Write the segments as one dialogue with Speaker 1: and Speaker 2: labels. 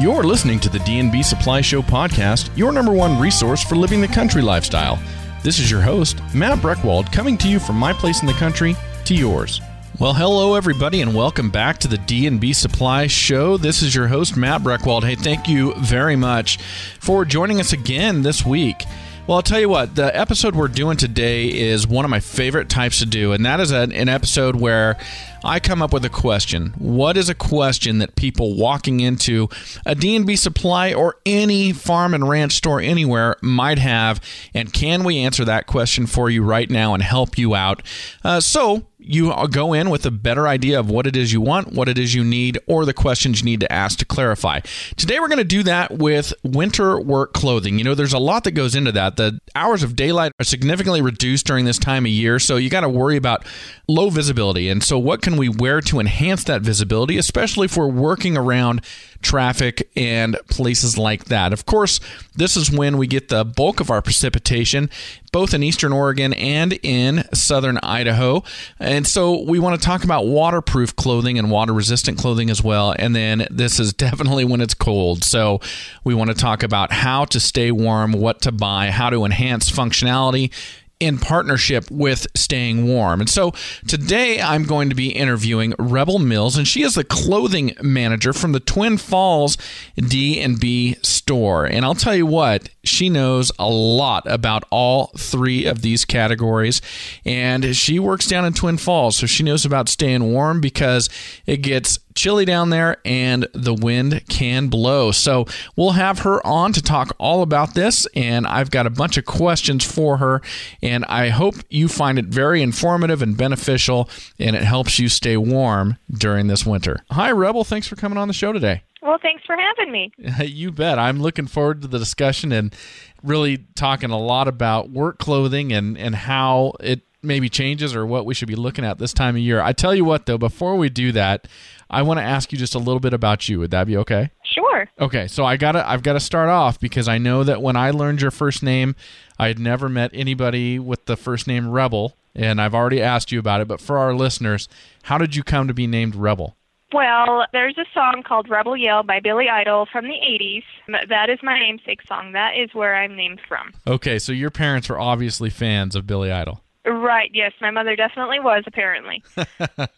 Speaker 1: You're listening to the D&B Supply Show podcast, your number one resource for living the country lifestyle. This is your host, Matt Breckwald, coming to you from my place in the country to yours. Well, hello everybody, and welcome back to the D&B Supply Show. This is your host, Matt Breckwald. Hey, thank you very much for joining us again this week. Well, I'll tell you what, the episode we're doing today is one of my favorite types to do, and that is an, an episode where I come up with a question. What is a question that people walking into a D&B supply or any farm and ranch store anywhere might have, and can we answer that question for you right now and help you out? Uh, so, you go in with a better idea of what it is you want, what it is you need, or the questions you need to ask to clarify. Today, we're going to do that with winter work clothing. You know, there's a lot that goes into that. The hours of daylight are significantly reduced during this time of year, so you got to worry about low visibility. And so, what can we wear to enhance that visibility, especially if we're working around traffic and places like that? Of course, this is when we get the bulk of our precipitation, both in eastern Oregon and in southern Idaho. And so, we want to talk about waterproof clothing and water resistant clothing as well. And then, this is definitely when it's cold. So, we want to talk about how to stay warm, what to buy, how to enhance functionality in partnership with Staying Warm. And so today I'm going to be interviewing Rebel Mills, and she is the clothing manager from the Twin Falls D&B store. And I'll tell you what, she knows a lot about all three of these categories, and she works down in Twin Falls, so she knows about staying warm because it gets chilly down there and the wind can blow. So we'll have her on to talk all about this. And I've got a bunch of questions for her. And I hope you find it very informative and beneficial and it helps you stay warm during this winter. Hi, Rebel. Thanks for coming on the show today.
Speaker 2: Well, thanks for having me.
Speaker 1: You bet. I'm looking forward to the discussion and really talking a lot about work clothing and, and how it maybe changes or what we should be looking at this time of year. I tell you what, though, before we do that, I want to ask you just a little bit about you. Would that be okay?
Speaker 2: Sure.
Speaker 1: Okay, so I gotta I've got to start off because I know that when I learned your first name, I had never met anybody with the first name Rebel, and I've already asked you about it. But for our listeners, how did you come to be named Rebel?
Speaker 2: Well, there's a song called Rebel Yell by Billy Idol from the 80s. That is my namesake song. That is where I'm named from.
Speaker 1: Okay, so your parents were obviously fans of Billy Idol.
Speaker 2: Right, yes, my mother definitely was apparently.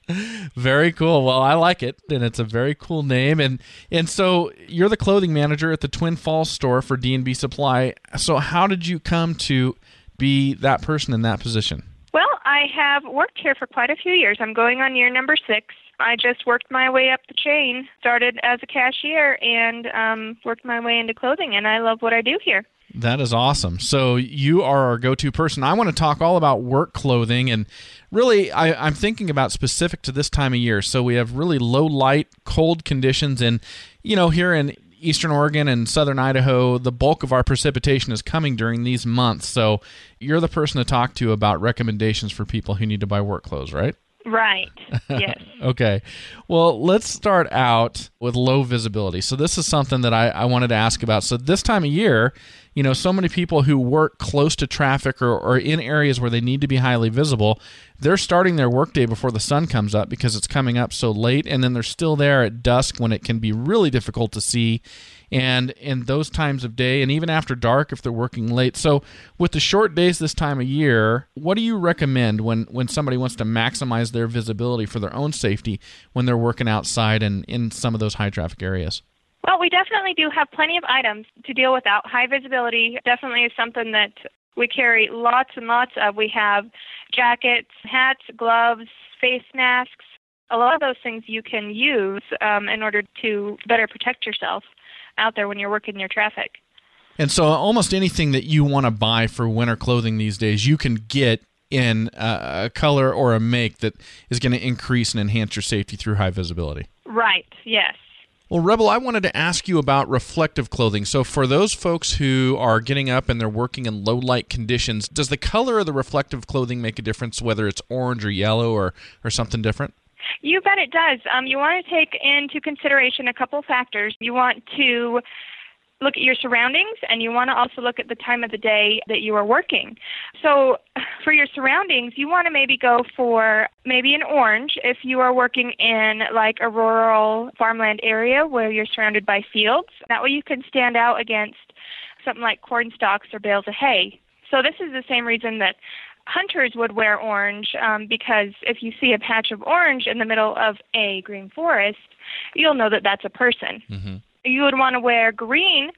Speaker 1: very cool. Well, I like it and it's a very cool name and and so you're the clothing manager at the Twin Falls store for D&B Supply. So how did you come to be that person in that position?
Speaker 2: Well, I have worked here for quite a few years. I'm going on year number 6. I just worked my way up the chain, started as a cashier and um worked my way into clothing and I love what I do here.
Speaker 1: That is awesome. So you are our go-to person. I want to talk all about work clothing, and really, I, am thinking about specific to this time of year. So we have really low light, cold conditions, and you know, here in Eastern Oregon and Southern Idaho, the bulk of our precipitation is coming during these months. So you're the person to talk to about recommendations for people who need to buy work clothes, right?
Speaker 2: Right. Yes.
Speaker 1: okay. Well, let's start out with low visibility. So, this is something that I, I wanted to ask about. So, this time of year, you know, so many people who work close to traffic or, or in areas where they need to be highly visible, they're starting their workday before the sun comes up because it's coming up so late, and then they're still there at dusk when it can be really difficult to see. And in those times of day, and even after dark if they're working late. So, with the short days this time of year, what do you recommend when, when somebody wants to maximize their visibility for their own safety when they're working outside and in some of those high traffic areas?
Speaker 2: Well, we definitely do have plenty of items to deal with out high visibility. Definitely is something that we carry lots and lots of. We have jackets, hats, gloves, face masks. A lot of those things you can use um, in order to better protect yourself out there when you're working your traffic.
Speaker 1: And so, uh, almost anything that you want to buy for winter clothing these days, you can get in a color or a make that is going to increase and enhance your safety through high visibility.
Speaker 2: Right, yes.
Speaker 1: Well, Rebel, I wanted to ask you about reflective clothing. So, for those folks who are getting up and they're working in low light conditions, does the color of the reflective clothing make a difference, whether it's orange or yellow or, or something different?
Speaker 2: You bet it does. Um, you want to take into consideration a couple factors. You want to look at your surroundings and you want to also look at the time of the day that you are working. So, for your surroundings, you want to maybe go for maybe an orange if you are working in like a rural farmland area where you're surrounded by fields. That way you can stand out against something like corn stalks or bales of hay. So, this is the same reason that hunters would wear orange um, because if you see a patch of orange in the middle of a green forest, you'll know that that's a person. Mm-hmm you would want to wear green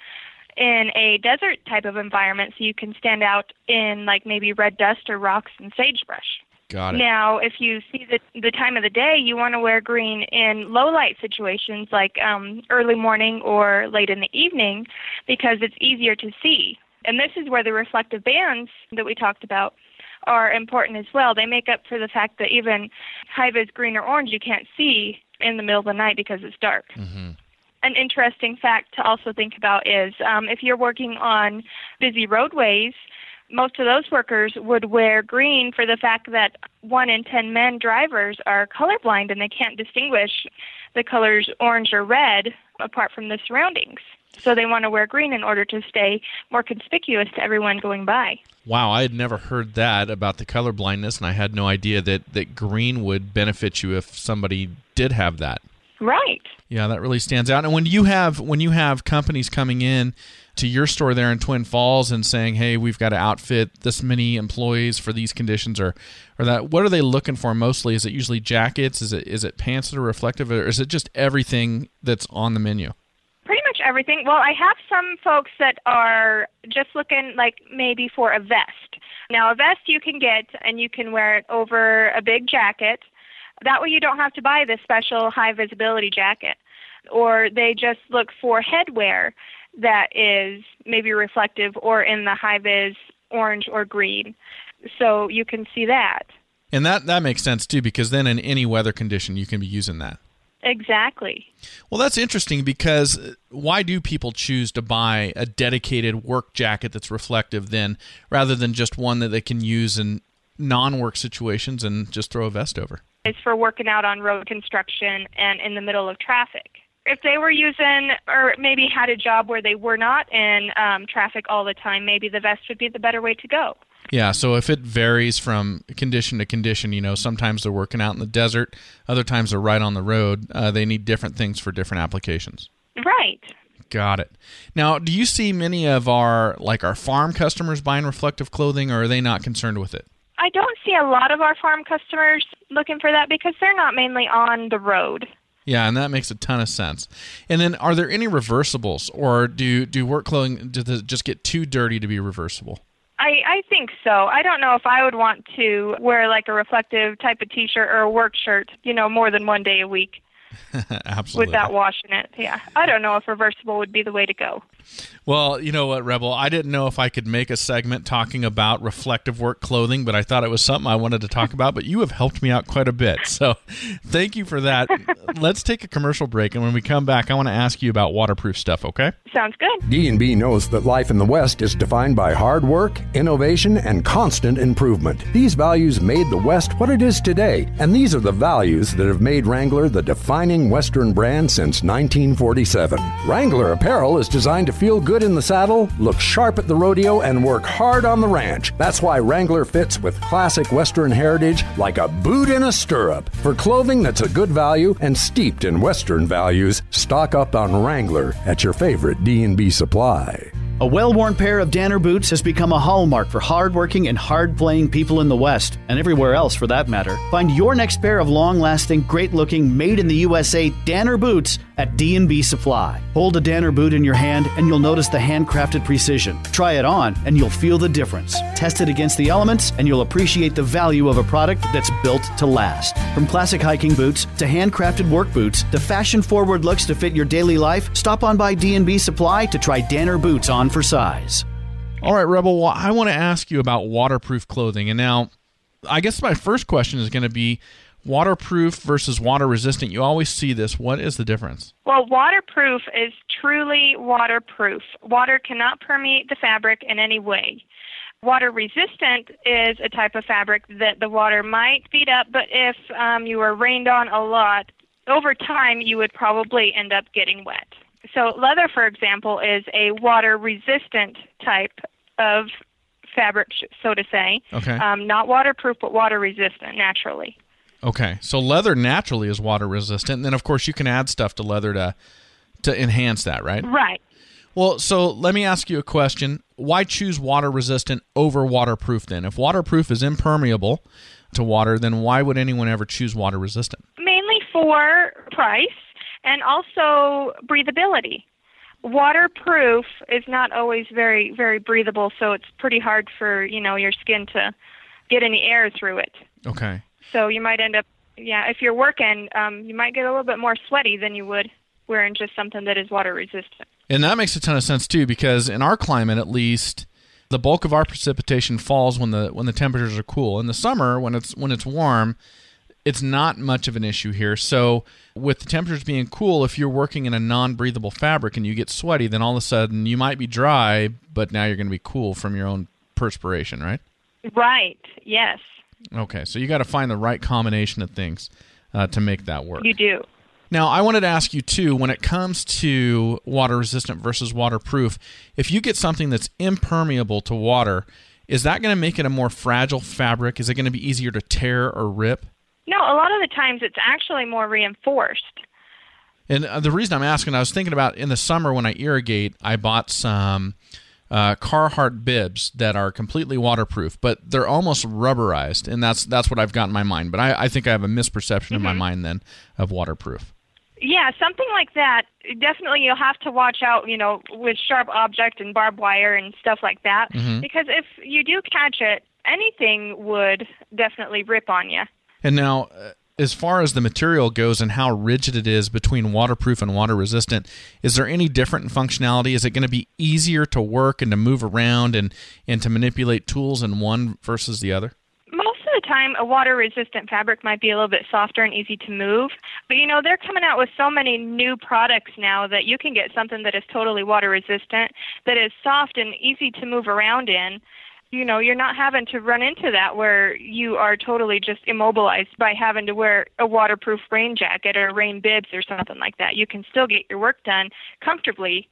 Speaker 2: in a desert type of environment so you can stand out in like maybe red dust or rocks and sagebrush.
Speaker 1: Got it.
Speaker 2: Now, if you see the the time of the day, you want to wear green in low light situations like um, early morning or late in the evening because it's easier to see. And this is where the reflective bands that we talked about are important as well. They make up for the fact that even high vis green or orange you can't see in the middle of the night because it's dark. Mm-hmm an interesting fact to also think about is um, if you're working on busy roadways, most of those workers would wear green for the fact that one in ten men drivers are colorblind and they can't distinguish the colors orange or red apart from the surroundings. So they want to wear green in order to stay more conspicuous to everyone going by.
Speaker 1: Wow, I had never heard that about the color blindness, and I had no idea that, that green would benefit you if somebody did have that.
Speaker 2: Right.
Speaker 1: Yeah, that really stands out. And when you have when you have companies coming in to your store there in Twin Falls and saying, "Hey, we've got to outfit this many employees for these conditions," or or that, what are they looking for mostly? Is it usually jackets? Is it is it pants that are reflective, or is it just everything that's on the menu?
Speaker 2: Everything. Well, I have some folks that are just looking like maybe for a vest. Now, a vest you can get and you can wear it over a big jacket that way you don't have to buy this special high visibility jacket. Or they just look for headwear that is maybe reflective or in the high vis orange or green. So you can see that.
Speaker 1: And that that makes sense too because then in any weather condition you can be using that.
Speaker 2: Exactly.
Speaker 1: Well, that's interesting because why do people choose to buy a dedicated work jacket that's reflective then rather than just one that they can use in non-work situations and just throw a vest over?
Speaker 2: is for working out on road construction and in the middle of traffic. If they were using, or maybe had a job where they were not in um, traffic all the time, maybe the vest would be the better way to go.
Speaker 1: Yeah, so if it varies from condition to condition, you know, sometimes they're working out in the desert, other times they're right on the road. Uh, they need different things for different applications.
Speaker 2: Right.
Speaker 1: Got it. Now, do you see many of our like our farm customers buying reflective clothing, or are they not concerned with it?
Speaker 2: I don't see a lot of our farm customers looking for that because they're not mainly on the road.
Speaker 1: Yeah, and that makes a ton of sense. And then, are there any reversibles, or do do work clothing does it just get too dirty to be reversible?
Speaker 2: I, I think so. I don't know if I would want to wear like a reflective type of t-shirt or a work shirt, you know, more than one day a week.
Speaker 1: Absolutely.
Speaker 2: Without washing it. Yeah. I don't know if reversible would be the way to go.
Speaker 1: Well, you know what, Rebel? I didn't know if I could make a segment talking about reflective work clothing, but I thought it was something I wanted to talk about. But you have helped me out quite a bit. So thank you for that. Let's take a commercial break. And when we come back, I want to ask you about waterproof stuff, okay?
Speaker 2: Sounds good.
Speaker 3: D&B knows that life in the West is defined by hard work, innovation, and constant improvement. These values made the West what it is today. And these are the values that have made Wrangler the defining Western brand since 1947. Wrangler apparel is designed to feel good in the saddle, look sharp at the rodeo, and work hard on the ranch. That's why Wrangler fits with classic Western heritage like a boot in a stirrup. For clothing that's a good value and steeped in Western values, stock up on Wrangler at your favorite D&B supply.
Speaker 4: A well worn pair of Danner boots has become a hallmark for hard-working and hard playing people in the West, and everywhere else for that matter. Find your next pair of long lasting, great looking, made in the USA Danner boots at D&B Supply. Hold a Danner boot in your hand and you'll notice the handcrafted precision. Try it on and you'll feel the difference. Test it against the elements and you'll appreciate the value of a product that's built to last. From classic hiking boots to handcrafted work boots to fashion forward looks to fit your daily life, stop on by D&B Supply to try Danner boots on for size.
Speaker 1: All right, Rebel, well, I want to ask you about waterproof clothing. And now I guess my first question is going to be waterproof versus water resistant. You always see this. What is the difference?
Speaker 2: Well, waterproof is truly waterproof. Water cannot permeate the fabric in any way. Water resistant is a type of fabric that the water might beat up, but if um, you were rained on a lot, over time you would probably end up getting wet. So leather, for example, is a water resistant type of fabric, so to say.
Speaker 1: Okay.
Speaker 2: Um, not waterproof, but water resistant naturally.
Speaker 1: Okay, so leather naturally is water resistant, and then of course you can add stuff to leather to to enhance that, right?
Speaker 2: Right.
Speaker 1: Well, so let me ask you a question. Why choose water resistant over waterproof then? If waterproof is impermeable to water, then why would anyone ever choose water resistant?
Speaker 2: Mainly for price and also breathability. Waterproof is not always very very breathable, so it's pretty hard for, you know, your skin to get any air through it.
Speaker 1: Okay.
Speaker 2: So you might end up yeah, if you're working, um, you might get a little bit more sweaty than you would wearing just something that is water resistant.
Speaker 1: And that makes a ton of sense too, because in our climate, at least, the bulk of our precipitation falls when the when the temperatures are cool. In the summer, when it's when it's warm, it's not much of an issue here. So, with the temperatures being cool, if you're working in a non-breathable fabric and you get sweaty, then all of a sudden you might be dry, but now you're going to be cool from your own perspiration, right?
Speaker 2: Right. Yes.
Speaker 1: Okay, so you got to find the right combination of things uh, to make that work.
Speaker 2: You do.
Speaker 1: Now, I wanted to ask you too when it comes to water resistant versus waterproof, if you get something that's impermeable to water, is that going to make it a more fragile fabric? Is it going to be easier to tear or rip?
Speaker 2: No, a lot of the times it's actually more reinforced.
Speaker 1: And uh, the reason I'm asking, I was thinking about in the summer when I irrigate, I bought some uh, Carhartt bibs that are completely waterproof, but they're almost rubberized, and that's that's what I've got in my mind. But I, I think I have a misperception in my mind then of waterproof.
Speaker 2: Yeah, something like that. Definitely, you'll have to watch out, you know, with sharp object and barbed wire and stuff like that, because if you do catch it, anything would definitely rip on you.
Speaker 1: And now, uh, as far as the material goes and how rigid it is between waterproof and water resistant, is there any different in functionality? Is it going to be easier to work and to move around and, and to manipulate tools in one versus the other?
Speaker 2: Most of the time, a water resistant fabric might be a little bit softer and easy to move. But you know, they're coming out with so many new products now that you can get something that is totally water resistant, that is soft and easy to move around in. You know, you're not having to run into that where you are totally just immobilized by having to wear a waterproof rain jacket or rain bibs or something like that. You can still get your work done comfortably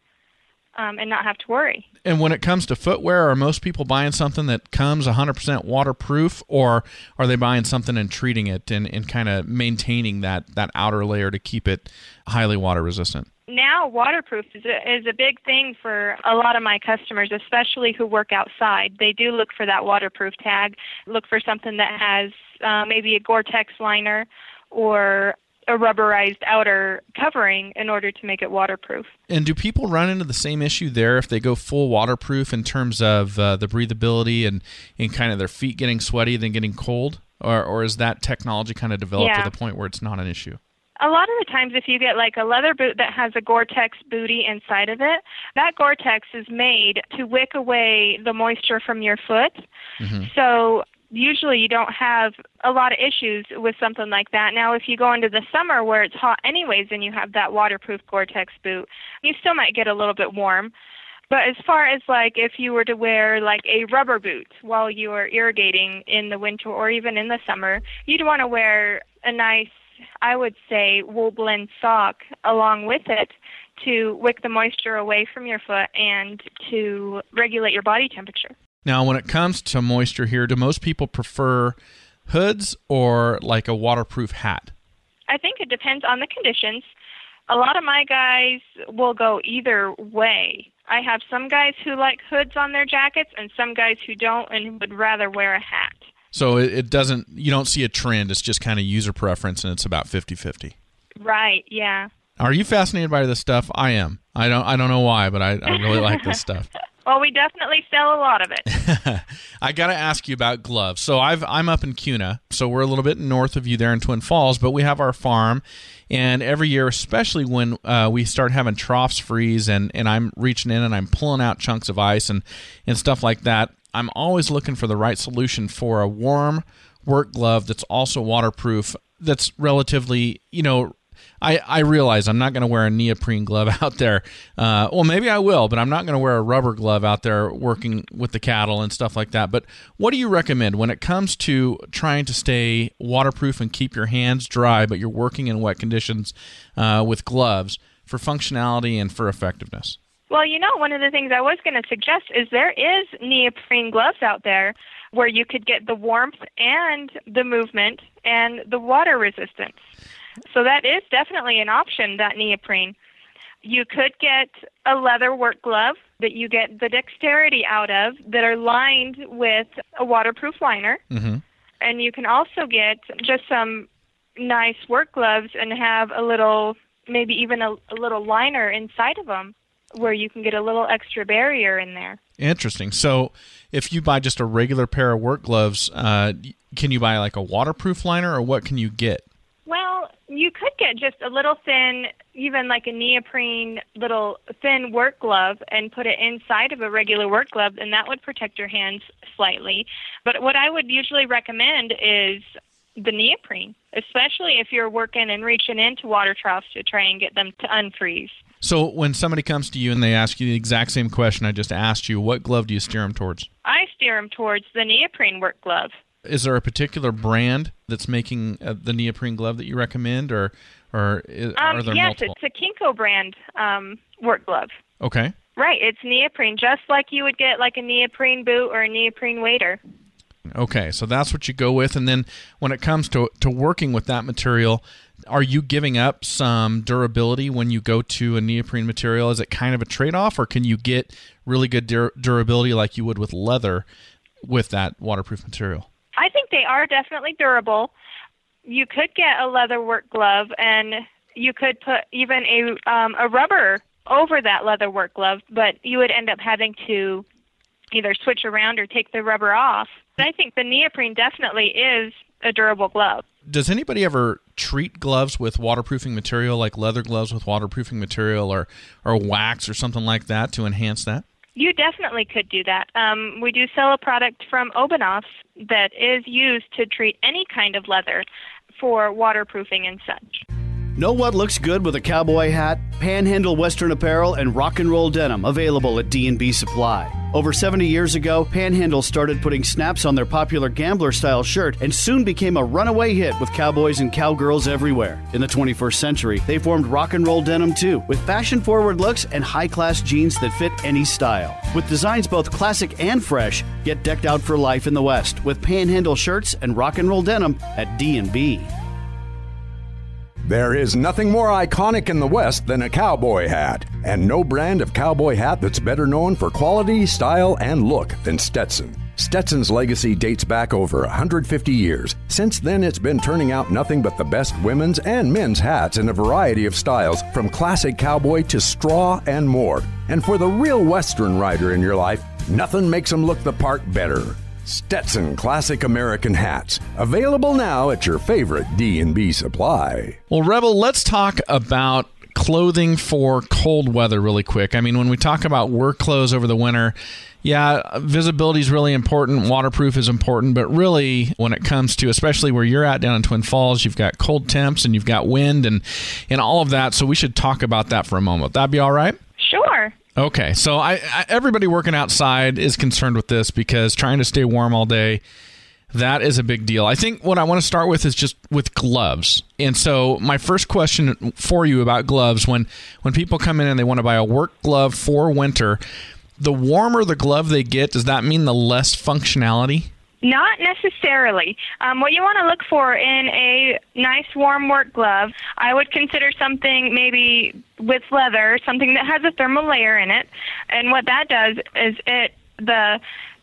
Speaker 2: um, and not have to worry.
Speaker 1: And when it comes to footwear, are most people buying something that comes 100% waterproof, or are they buying something and treating it and, and kind of maintaining that, that outer layer to keep it highly water resistant?
Speaker 2: Now waterproof is a, is a big thing for a lot of my customers, especially who work outside. They do look for that waterproof tag, look for something that has uh, maybe a Gore-Tex liner or a rubberized outer covering in order to make it waterproof.
Speaker 1: And do people run into the same issue there if they go full waterproof in terms of uh, the breathability and, and kind of their feet getting sweaty then getting cold? Or, or is that technology kind of developed
Speaker 2: Yeah.
Speaker 1: to the point where it's not an issue?
Speaker 2: A lot of the times, if you get like a leather boot that has a Gore-Tex booty inside of it, that Gore-Tex is made to wick away the moisture from your foot. Mm-hmm. So usually you don't have a lot of issues with something like that. Now, if you go into the summer where it's hot anyways and you have that waterproof Gore-Tex boot, you still might get a little bit warm. But as far as like if you were to wear like a rubber boot while you are irrigating in the winter or even in the summer, you'd want to wear a nice, I would say, wool blend sock along with it to wick the moisture away from your foot and to regulate your body temperature.
Speaker 1: Now, when it comes to moisture here, do most people prefer hoods or like a waterproof hat?
Speaker 2: I think it depends on the conditions. A lot of my guys will go either way. I have some guys who like hoods on their jackets and some guys who don't and would rather wear a hat.
Speaker 1: So it, it doesn't, you don't see a trend. It's just kind of user preference and it's about 50 50.
Speaker 2: Right, yeah.
Speaker 1: Are you fascinated by this stuff? I am. I don't. I don't know why, but I, I really like this stuff.
Speaker 2: Well, we definitely sell a lot of it.
Speaker 1: I got to ask you about gloves. So I've I'm up in Kuna, so we're a little bit north of you there in Twin Falls, but we have our farm, and every year, especially when uh, we start having troughs freeze, and and I'm reaching in and I'm pulling out chunks of ice and and stuff like that. I'm always looking for the right solution for a warm work glove that's also waterproof. That's relatively, you know, I, I realize I'm not going to wear a neoprene glove out there. Uh, well, maybe I will, but I'm not going to wear a rubber glove out there working with the cattle and stuff like that. But what do you recommend when it comes to trying to stay waterproof and keep your hands dry, but you're working in wet conditions uh, with gloves? for functionality and for effectiveness?
Speaker 2: Well, you know, one of the things I was going to suggest is there is neoprene gloves out there where you could get the warmth and the movement and the water resistance. So that is definitely an option, that neoprene. You could get a leather work glove that you get the dexterity out of that are lined with a waterproof liner.
Speaker 1: Mm-hmm.
Speaker 2: And you can also get just some nice work gloves and have a little, maybe even a, a little liner inside of them where you can get a little extra barrier in there.
Speaker 1: Interesting. So, if you buy just a regular pair of work gloves, uh, can you buy like a waterproof liner, or what can you get?
Speaker 2: Well, you could get just a little thin, even like a neoprene little thin work glove, and put it inside of a regular work glove, and that would protect your hands slightly. But what I would usually recommend is the neoprene, especially if you're working and reaching into water troughs to try and get them to unfreeze.
Speaker 1: So when somebody comes to you and they ask you the exact same question I just asked you, what glove do you steer them towards?
Speaker 2: I steer them towards the neoprene work glove.
Speaker 1: Is there a particular brand that's making uh, the neoprene glove that you recommend, or or is,
Speaker 2: um,
Speaker 1: are there
Speaker 2: yes,
Speaker 1: multiple?
Speaker 2: it's a Kinco brand um, work glove.
Speaker 1: Okay.
Speaker 2: Right, it's neoprene, just like you would get like a neoprene boot or a neoprene wader.
Speaker 1: Okay, so that's what you go with, and then when it comes to to working with that material, are you giving up some durability when you go to a neoprene material? Is it kind of a trade off, or can you get really good dur- durability like you would with leather with that waterproof material?
Speaker 2: I think they are definitely durable. You could get a leather work glove, and you could put even a um, a rubber over that leather work glove, but you would end up having to either switch around or take the rubber off. But I think the neoprene definitely is a durable glove.
Speaker 1: Does anybody ever treat gloves with waterproofing material, like leather gloves with waterproofing material, or or wax or something like that, to enhance that?
Speaker 2: You definitely could do that. Um, we do sell a product from Obenauf that is used to treat any kind of leather for waterproofing and such.
Speaker 4: Know what looks good with a cowboy hat? Panhandle Western Apparel and Rock and Roll Denim available at D&B Supply. Over 70 years ago, Panhandle started putting snaps on their popular gambler style shirt and soon became a runaway hit with cowboys and cowgirls everywhere. In the 21st century, they formed Rock and Roll Denim too, with fashion forward looks and high class jeans that fit any style. With designs both classic and fresh, get decked out for life in the West with Panhandle shirts and Rock and Roll Denim at D&B.
Speaker 3: There is nothing more iconic in the West than a cowboy hat, and no brand of cowboy hat that's better known for quality, style, and look than Stetson. Stetson's legacy dates back over 150 years. Since then, it's been turning out nothing but the best women's and men's hats in a variety of styles, from classic cowboy to straw and more. And for the real Western rider in your life, nothing makes them look the part better. Stetson Classic American Hats, available now at your favorite D&B supply.
Speaker 1: Well, Rebel, let's talk about clothing for cold weather really quick. I mean, when we talk about work clothes over the winter, yeah, visibility is really important. Waterproof is important, but really, when it comes to especially where you're at down in Twin Falls, you've got cold temps and you've got wind and and all of that. So we should talk about that for a moment. That'd be all right?
Speaker 2: Sure.
Speaker 1: Okay, so I, I, everybody working outside is concerned with this because trying to stay warm all day, that is a big deal. I think what I want to start with is just with gloves. And so my first question for you about gloves when when people come in and they want to buy a work glove for winter, the warmer the glove they get, does that mean the less functionality?
Speaker 2: Not necessarily. Um, what you want to look for in a nice warm work glove, I would consider something maybe with leather, something that has a thermal layer in it. And what that does is it the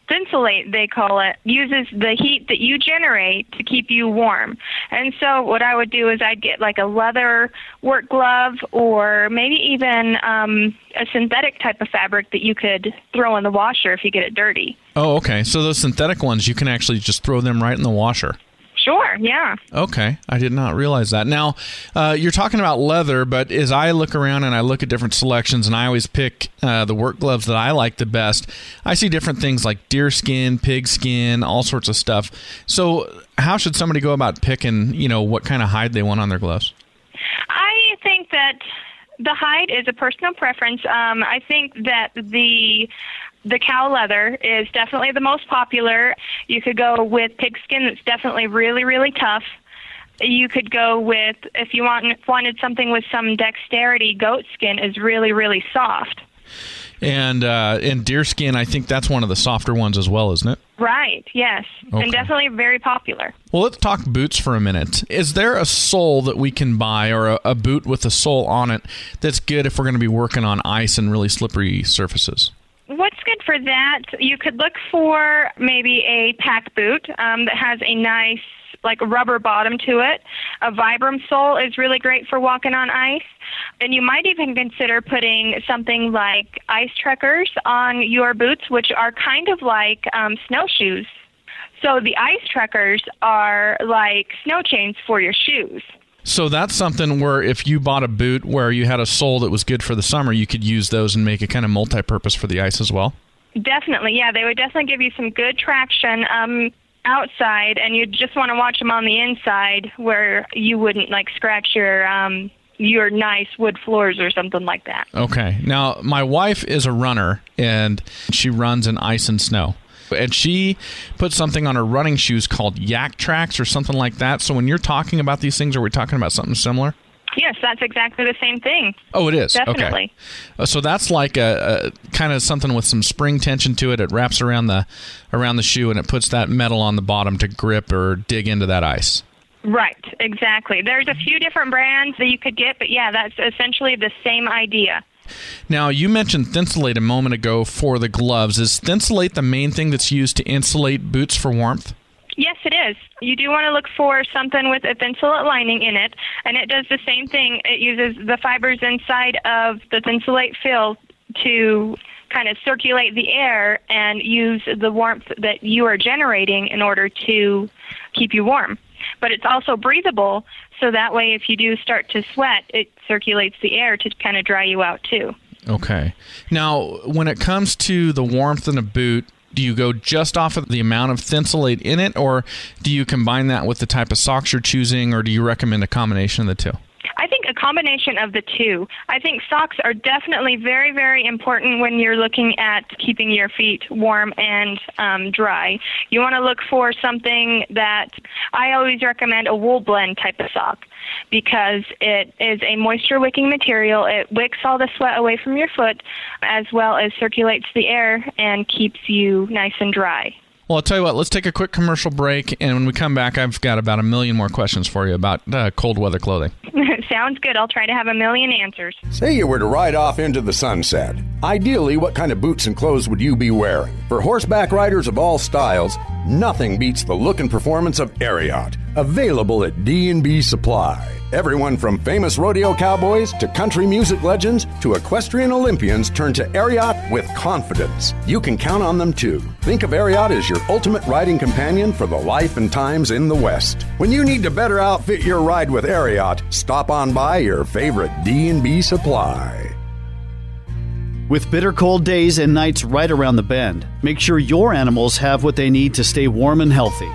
Speaker 2: Thinsulate, they call it, uses the heat that you generate to keep you warm. And so, what I would do is I'd get like a leather work glove or maybe even um, a synthetic type of fabric that you could throw in the washer if you get it dirty.
Speaker 1: Oh, okay. So, those synthetic ones, you can actually just throw them right in the washer.
Speaker 2: Sure, yeah.
Speaker 1: Okay, I did not realize that. Now, uh, you're talking about leather, but as I look around and I look at different selections, and I always pick uh, the work gloves that I like the best, I see different things like deer skin, pig skin, all sorts of stuff. So, how should somebody go about picking, you know, what kind of hide they want on their gloves?
Speaker 2: I think that the hide is a personal preference. Um, I think that the the cow leather is definitely the most popular. You could go with pigskin that's definitely really, really tough. You could go with if you want wanted something with some dexterity. Goat skin is really really soft.
Speaker 1: And uh, and deer skin, I think that's one of the softer ones as well, isn't it?
Speaker 2: Right. Yes.
Speaker 1: Okay.
Speaker 2: And definitely very popular.
Speaker 1: Well, let's talk boots for a minute. Is there a sole that we can buy or a, a boot with a sole on it that's good if we're going to be working on ice and really slippery surfaces?
Speaker 2: What's good for that? You could look for maybe a pack boot um, that has a nice like rubber bottom to it. A Vibram sole is really great for walking on ice. And you might even consider putting something like ice trekkers on your boots, which are kind of like um, snowshoes. So the ice trekkers are like snow chains for your shoes.
Speaker 1: So that's something where if you bought a boot where you had a sole that was good for the summer, you could use those and make it kind of multi-purpose for the ice as well.
Speaker 2: Definitely, yeah. They would definitely give you some good traction um, outside, and you just want to watch them on the inside where you wouldn't like scratch your um, your nice wood floors or something like that.
Speaker 1: Okay. Now, my wife is a runner and she runs in ice and snow. And she put something on her running shoes called Yaktrax or something like that. So when you're talking about these things, are we talking about something similar?
Speaker 2: Yes, that's exactly the same thing.
Speaker 1: Oh, it is.
Speaker 2: Definitely.
Speaker 1: Okay. Uh, So that's like a, a kind of something with some spring tension to it. It wraps around the around the shoe and it puts that metal on the bottom to grip or dig into that ice.
Speaker 2: Right, exactly. There's a few different brands that you could get, but yeah, that's essentially the same idea.
Speaker 1: Now, you mentioned Thinsulate a moment ago for the gloves. Is Thinsulate the main thing that's used to insulate boots for warmth?
Speaker 2: Yes, it is. You do want to look for something with a thinsulate lining in it, and it does the same thing. It uses the fibers inside of the thinsulate fill to kind of circulate the air and use the warmth that you are generating in order to keep you warm. But it's also breathable, so that way if you do start to sweat, it circulates the air to kind of dry you out too.
Speaker 1: Okay. Now, when it comes to the warmth in a boot, do you go just off of the amount of Thinsulate in it, or do you combine that with the type of socks you're choosing, or do you recommend a combination of the two?
Speaker 2: I think a combination of the two. I think socks are definitely very, very important when you're looking at keeping your feet warm and um, dry. You want to look for something that I always recommend a wool blend type of sock because it is a moisture wicking material. It wicks all the sweat away from your foot as well as circulates the air and keeps you nice and dry.
Speaker 1: Well, I'll tell you what, let's take a quick commercial break, and when we come back, I've got about a million more questions for you about uh, cold weather clothing.
Speaker 2: Sounds good. I'll try to have a million answers.
Speaker 3: Say you were to ride off into the sunset. Ideally, what kind of boots and clothes would you be wearing? For horseback riders of all styles, nothing beats the look and performance of Ariat, available at D&B Supply. Everyone from famous rodeo cowboys to country music legends to equestrian Olympians turn to Ariat with confidence. You can count on them too. Think of Ariat as your ultimate riding companion for the life and times in the West. When you need to better outfit your ride with Ariat, stop on by your favorite D&B Supply.
Speaker 4: With bitter cold days and nights right around the bend, make sure your animals have what they need to stay warm and healthy.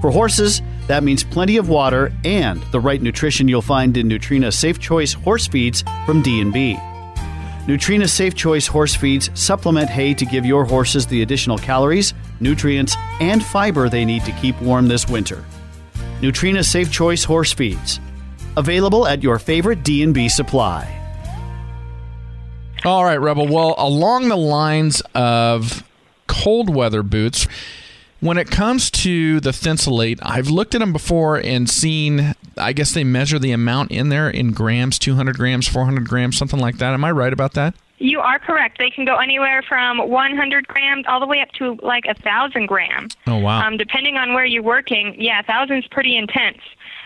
Speaker 4: For horses, that means plenty of water and the right nutrition you'll find in Nutrena Safe Choice horse feeds from D&B. Nutrena Safe Choice horse feeds supplement hay to give your horses the additional calories, nutrients, and fiber they need to keep warm this winter. Nutrena Safe Choice horse feeds. Available at your favorite D&B supply.
Speaker 1: All right, Rebel. Well, along the lines of cold weather boots, when it comes to the Thinsulate, I've looked at them before and seen, I guess they measure the amount in there in grams, 200 grams, 400 grams, something like that. Am I right about that?
Speaker 2: You are correct. They can go anywhere from 100 grams all the way up to like a thousand grams.
Speaker 1: Oh, wow.
Speaker 2: Um, depending on where you're working, yeah, thousand's pretty intense.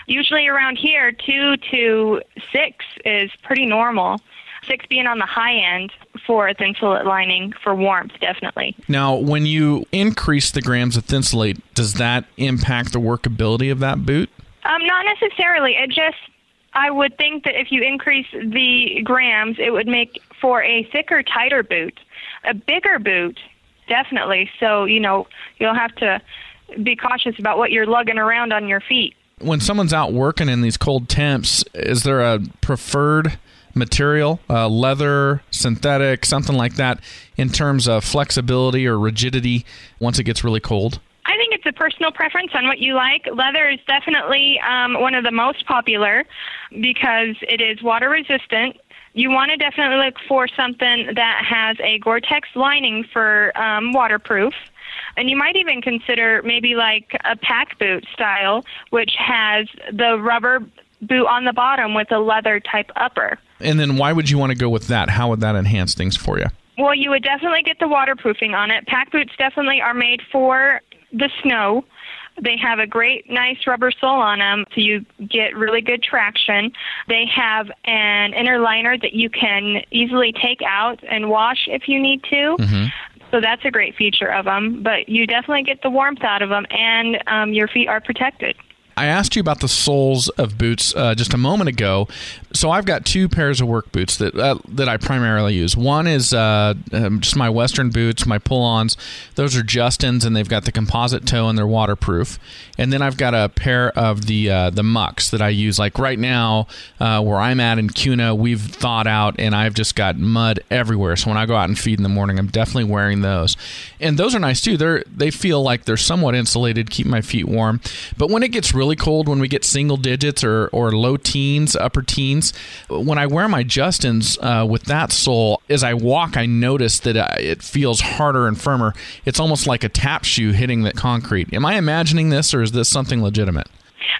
Speaker 2: Usually around here, two to six is pretty normal. Six being on the high end for a thinsulate lining for warmth, definitely.
Speaker 1: Now, when you increase the grams of Thinsulate, does that impact the workability of that boot?
Speaker 2: Um, not necessarily. It just, I would think that if you increase the grams, it would make for a thicker, tighter boot. A bigger boot, definitely. So, you know, you'll have to be cautious about what you're lugging around on your feet.
Speaker 1: When someone's out working in these cold temps, is there a preferred material, uh, leather, synthetic, something like that, in terms of flexibility or rigidity once it gets really cold?
Speaker 2: I think it's a personal preference on what you like. Leather is definitely um, one of the most popular because it is water resistant. You want to definitely look for something that has a Gore-Tex lining for um, waterproof. And you might even consider maybe like a pack boot style, which has the rubber boot on the bottom with a leather type upper.
Speaker 1: And then why would you want to go with that? How would that enhance things for you?
Speaker 2: Well, you would definitely get the waterproofing on it. Pack boots definitely are made for the snow. They have a great, nice rubber sole on them, so you get really good traction. They have an inner liner that you can easily take out and wash if you need to.
Speaker 1: Mm-hmm.
Speaker 2: So that's a great feature of them. But you definitely get the warmth out of them, and um, your feet are protected.
Speaker 1: I asked you about the soles of boots uh, just a moment ago. So I've got two pairs of work boots that uh, that I primarily use. One is uh, um, just my Western boots, my pull-ons. Those are Justins, and they've got the composite toe, and they're waterproof. And then I've got a pair of the uh, the mucks that I use. Like right now, uh, where I'm at in Kuna, we've thawed out, and I've just got mud everywhere. So when I go out and feed in the morning, I'm definitely wearing those. And those are nice too. They're they feel like they're somewhat insulated, keep my feet warm. But when it gets really cold, when we get single digits or or low teens, upper teens, when I wear my Justins uh, with that sole, as I walk, I notice that uh, it feels harder and firmer. It's almost like a tap shoe hitting the concrete. Am I imagining this, or is this something legitimate?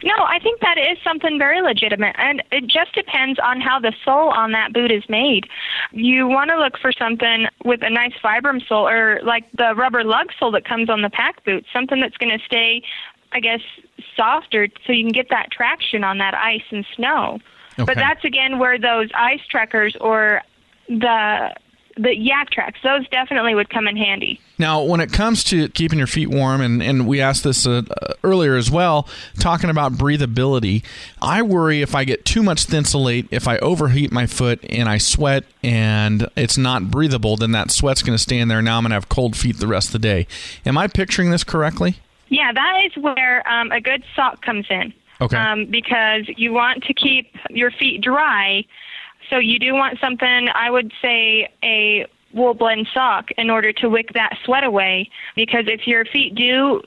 Speaker 2: No, I think that is something very legitimate, and it just depends on how the sole on that boot is made. You want to look for something with a nice Vibram sole, or like the rubber lug sole that comes on the pack boot, something that's going to stay, I guess, softer, so you can get that traction on that ice and snow.
Speaker 1: Okay.
Speaker 2: But that's again where those ice trekkers or the the Yaktrax those definitely would come in handy.
Speaker 1: Now, when it comes to keeping your feet warm, and, and we asked this uh, earlier as well, talking about breathability, I worry if I get too much thinsulate, if I overheat my foot and I sweat and it's not breathable, then that sweat's going to stay in there. Now I'm going to have cold feet the rest of the day. Am I picturing this correctly?
Speaker 2: Yeah, that is where um, a good sock comes in.
Speaker 1: Okay.
Speaker 2: Um, because you want to keep your feet dry, so you do want something. I would say a wool blend sock in order to wick that sweat away. Because if your feet do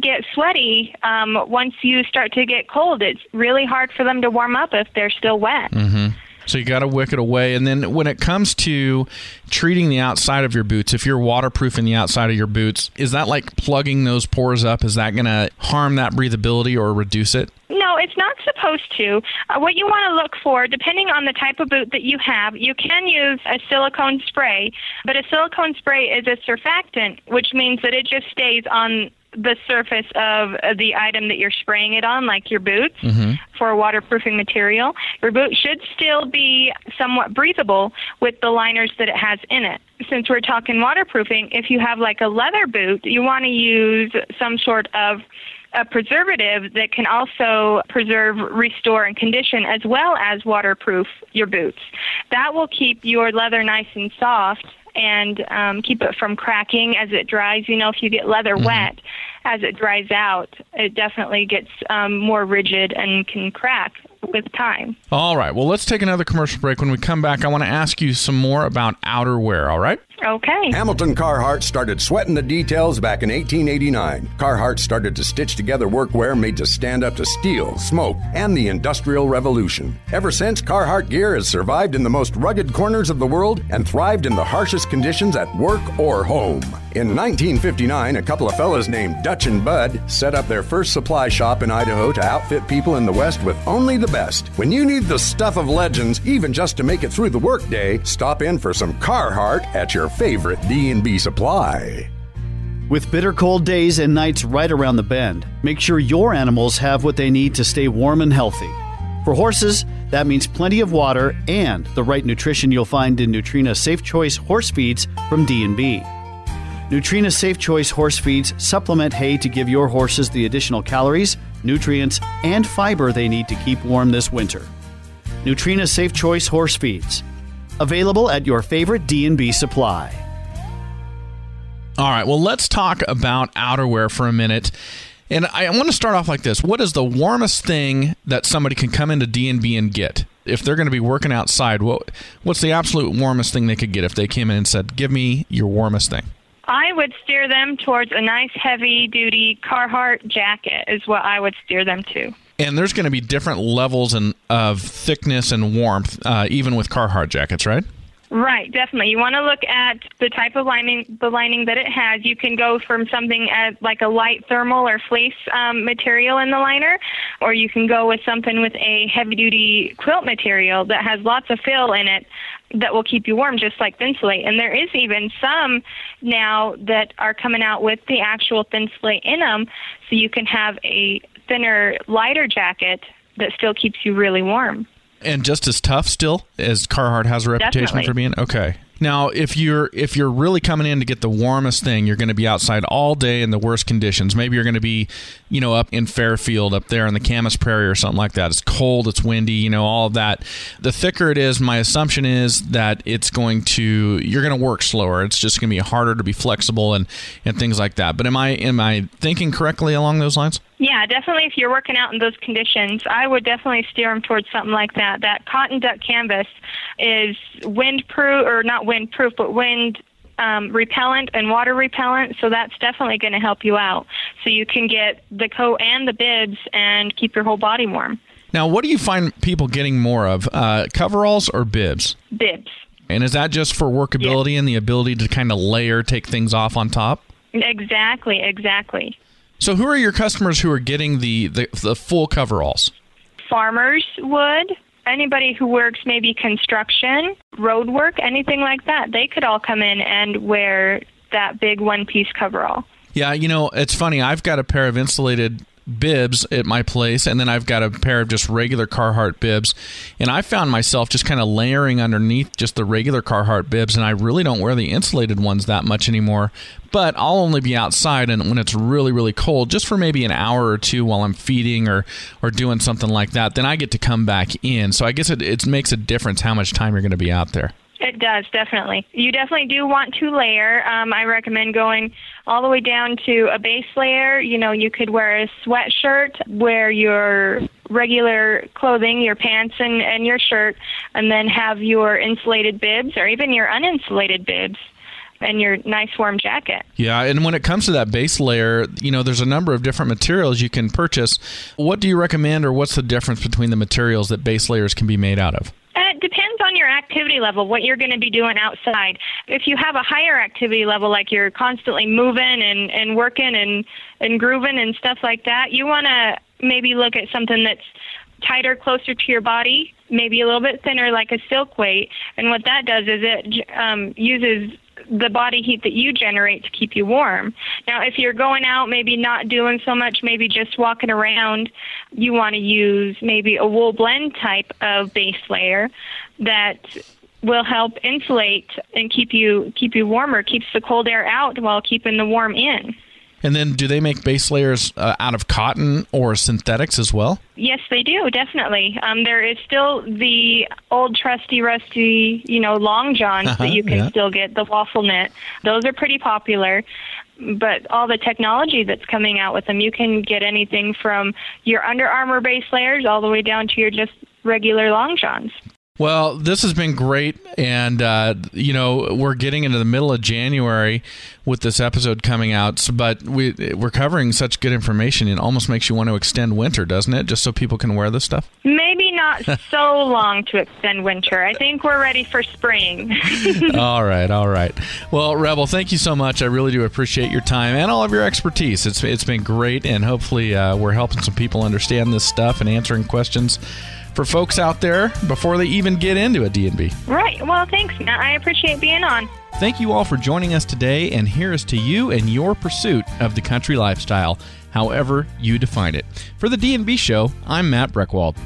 Speaker 2: get sweaty, um, once you start to get cold, it's really hard for them to warm up if they're still wet.
Speaker 1: Mm-hmm. So you got to wick it away. And then when it comes to treating the outside of your boots, if you're waterproofing the outside of your boots, is that like plugging those pores up? Is that going to harm that breathability or reduce it?
Speaker 2: No, it's not supposed to. Uh, what you want to look for, depending on the type of boot that you have, you can use a silicone spray, but a silicone spray is a surfactant, which means that it just stays on the surface of the item that you're spraying it on, like your boots,
Speaker 1: Mm-hmm.
Speaker 2: for a waterproofing material. Your boot should still be somewhat breathable with the liners that it has in it. Since we're talking waterproofing, if you have like a leather boot, you want to use some sort of a preservative that can also preserve, restore, and condition as well as waterproof your boots. That will keep your leather nice and soft and um, keep it from cracking as it dries. You know, if you get leather wet, as it dries out, it definitely gets um, more rigid and can crack with time.
Speaker 1: All right. Well, let's take another commercial break. When we come back, I want to ask you some more about outerwear, all right?
Speaker 2: Okay.
Speaker 3: Hamilton Carhartt started sweating the details back in 1889. Carhartt started to stitch together workwear made to stand up to steel, smoke, and the Industrial Revolution. Ever since, Carhartt gear has survived in the most rugged corners of the world and thrived in the harshest conditions at work or home. In 1959, a couple of fellas named Dutch and Bud set up their first supply shop in Idaho to outfit people in the West with only the best. When you need the stuff of legends, even just to make it through the workday, stop in for some Carhartt at your favorite D&B supply.
Speaker 4: With bitter cold days and nights right around the bend, make sure your animals have what they need to stay warm and healthy. For horses, that means plenty of water and the right nutrition you'll find in Nutrena Safe Choice horse feeds from D&B. Nutrena Safe Choice horse feeds supplement hay to give your horses the additional calories, nutrients, and fiber they need to keep warm this winter. Nutrena Safe Choice horse feeds. Available at your favorite D&B supply.
Speaker 1: All right. Well, let's talk about outerwear for a minute. And I want to start off like this. What is the warmest thing that somebody can come into D&B and get? If they're going to be working outside, what what's the absolute warmest thing they could get if they came in and said, "Give me your warmest thing?"
Speaker 2: I would steer them towards a nice heavy duty Carhartt jacket is what I would steer them to.
Speaker 1: And there's going to be different levels in, of thickness and warmth, uh, even with Carhartt jackets, right?
Speaker 2: Right, definitely. You want to look at the type of lining, the lining that it has. You can go from something at, like a light thermal or fleece um, material in the liner, or you can go with something with a heavy-duty quilt material that has lots of fill in it that will keep you warm, just like Thinsulate. And there is even some now that are coming out with the actual Thinsulate in them, so you can have a thinner, lighter jacket that still keeps you really warm.
Speaker 1: And just as tough still as Carhartt has a reputation
Speaker 2: Definitely.
Speaker 1: for being. Okay. Now, if you're if you're really coming in to get the warmest thing, you're going to be outside all day in the worst conditions. Maybe you're going to be, you know, up in Fairfield, up there in the Camas Prairie or something like that. It's cold, it's windy, you know, all of that. The thicker it is, my assumption is that it's going to you're going to work slower. It's just going to be harder to be flexible and and things like that. But am I am I thinking correctly along those lines?
Speaker 2: Yeah, definitely. If you're working out in those conditions, I would definitely steer them towards something like that. That cotton duck canvas is windproof, or not windproof, but wind um, repellent and water repellent. So that's definitely going to help you out. So you can get the coat and the bibs and keep your whole body warm.
Speaker 1: Now, what do you find people getting more of, uh, coveralls or bibs?
Speaker 2: Bibs.
Speaker 1: And is that just for workability and the ability to kind of layer, take things off on top?
Speaker 2: Exactly, exactly.
Speaker 1: So, who are your customers who are getting the, the, the full coveralls?
Speaker 2: Farmers would. Anybody who works maybe construction, road work, anything like that, they could all come in and wear that big one piece coverall.
Speaker 1: Yeah, you know, it's funny. I've got a pair of insulated bibs at my place, and then I've got a pair of just regular Carhartt bibs. And I found myself just kind of layering underneath just the regular Carhartt bibs, and I really don't wear the insulated ones that much anymore. But I'll only be outside and when it's really, really cold, just for maybe an hour or two while I'm feeding or, or doing something like that. Then I get to come back in. So I guess it, it makes a difference how much time you're going to be out there.
Speaker 2: It does, definitely. You definitely do want to layer. Um, I recommend going all the way down to a base layer. You know, you could wear a sweatshirt, wear your regular clothing, your pants and, and your shirt, and then have your insulated bibs or even your uninsulated bibs and your nice warm jacket.
Speaker 1: Yeah, and when it comes to that base layer, you know, there's a number of different materials you can purchase. What do you recommend, or what's the difference between the materials that base layers can be made out of?
Speaker 2: It depends your activity level, what you're going to be doing outside. If you have a higher activity level, like you're constantly moving and, and working and, and grooving and stuff like that, you want to maybe look at something that's tighter, closer to your body, maybe a little bit thinner, like a silk weight. And what that does is it um, uses the body heat that you generate to keep you warm. Now, if you're going out, maybe not doing so much, maybe just walking around, you want to use maybe a wool blend type of base layer that will help insulate and keep you keep you warmer, keeps the cold air out while keeping the warm in.
Speaker 1: And then, do they make base layers uh, out of cotton or synthetics as well?
Speaker 2: Yes, they do definitely. Um, there is still the old trusty, rusty, you know, long johns
Speaker 1: Uh-huh,
Speaker 2: that you can
Speaker 1: yeah.
Speaker 2: still get. The waffle knit; those are pretty popular. But all the technology that's coming out with them, you can get anything from your Under Armour base layers all the way down to your just regular long johns.
Speaker 1: Well, this has been great, and uh, you know we're getting into the middle of January with this episode coming out. So, but we we're covering such good information, it almost makes you want to extend winter, doesn't it? Just so people can wear this stuff.
Speaker 2: Maybe not so long to extend winter. I think we're ready for spring.
Speaker 1: all right, all right. Well, Rebel, thank you so much. I really do appreciate your time and all of your expertise. It's it's been great, and hopefully uh, we're helping some people understand this stuff and answering questions for folks out there before they even get into a D&B.
Speaker 2: right. Well, thanks, Matt. I appreciate being on.
Speaker 1: Thank you all for joining us today, and here's to you and your pursuit of the country lifestyle, however you define it. For the D&B Show, I'm Matt Breckwald.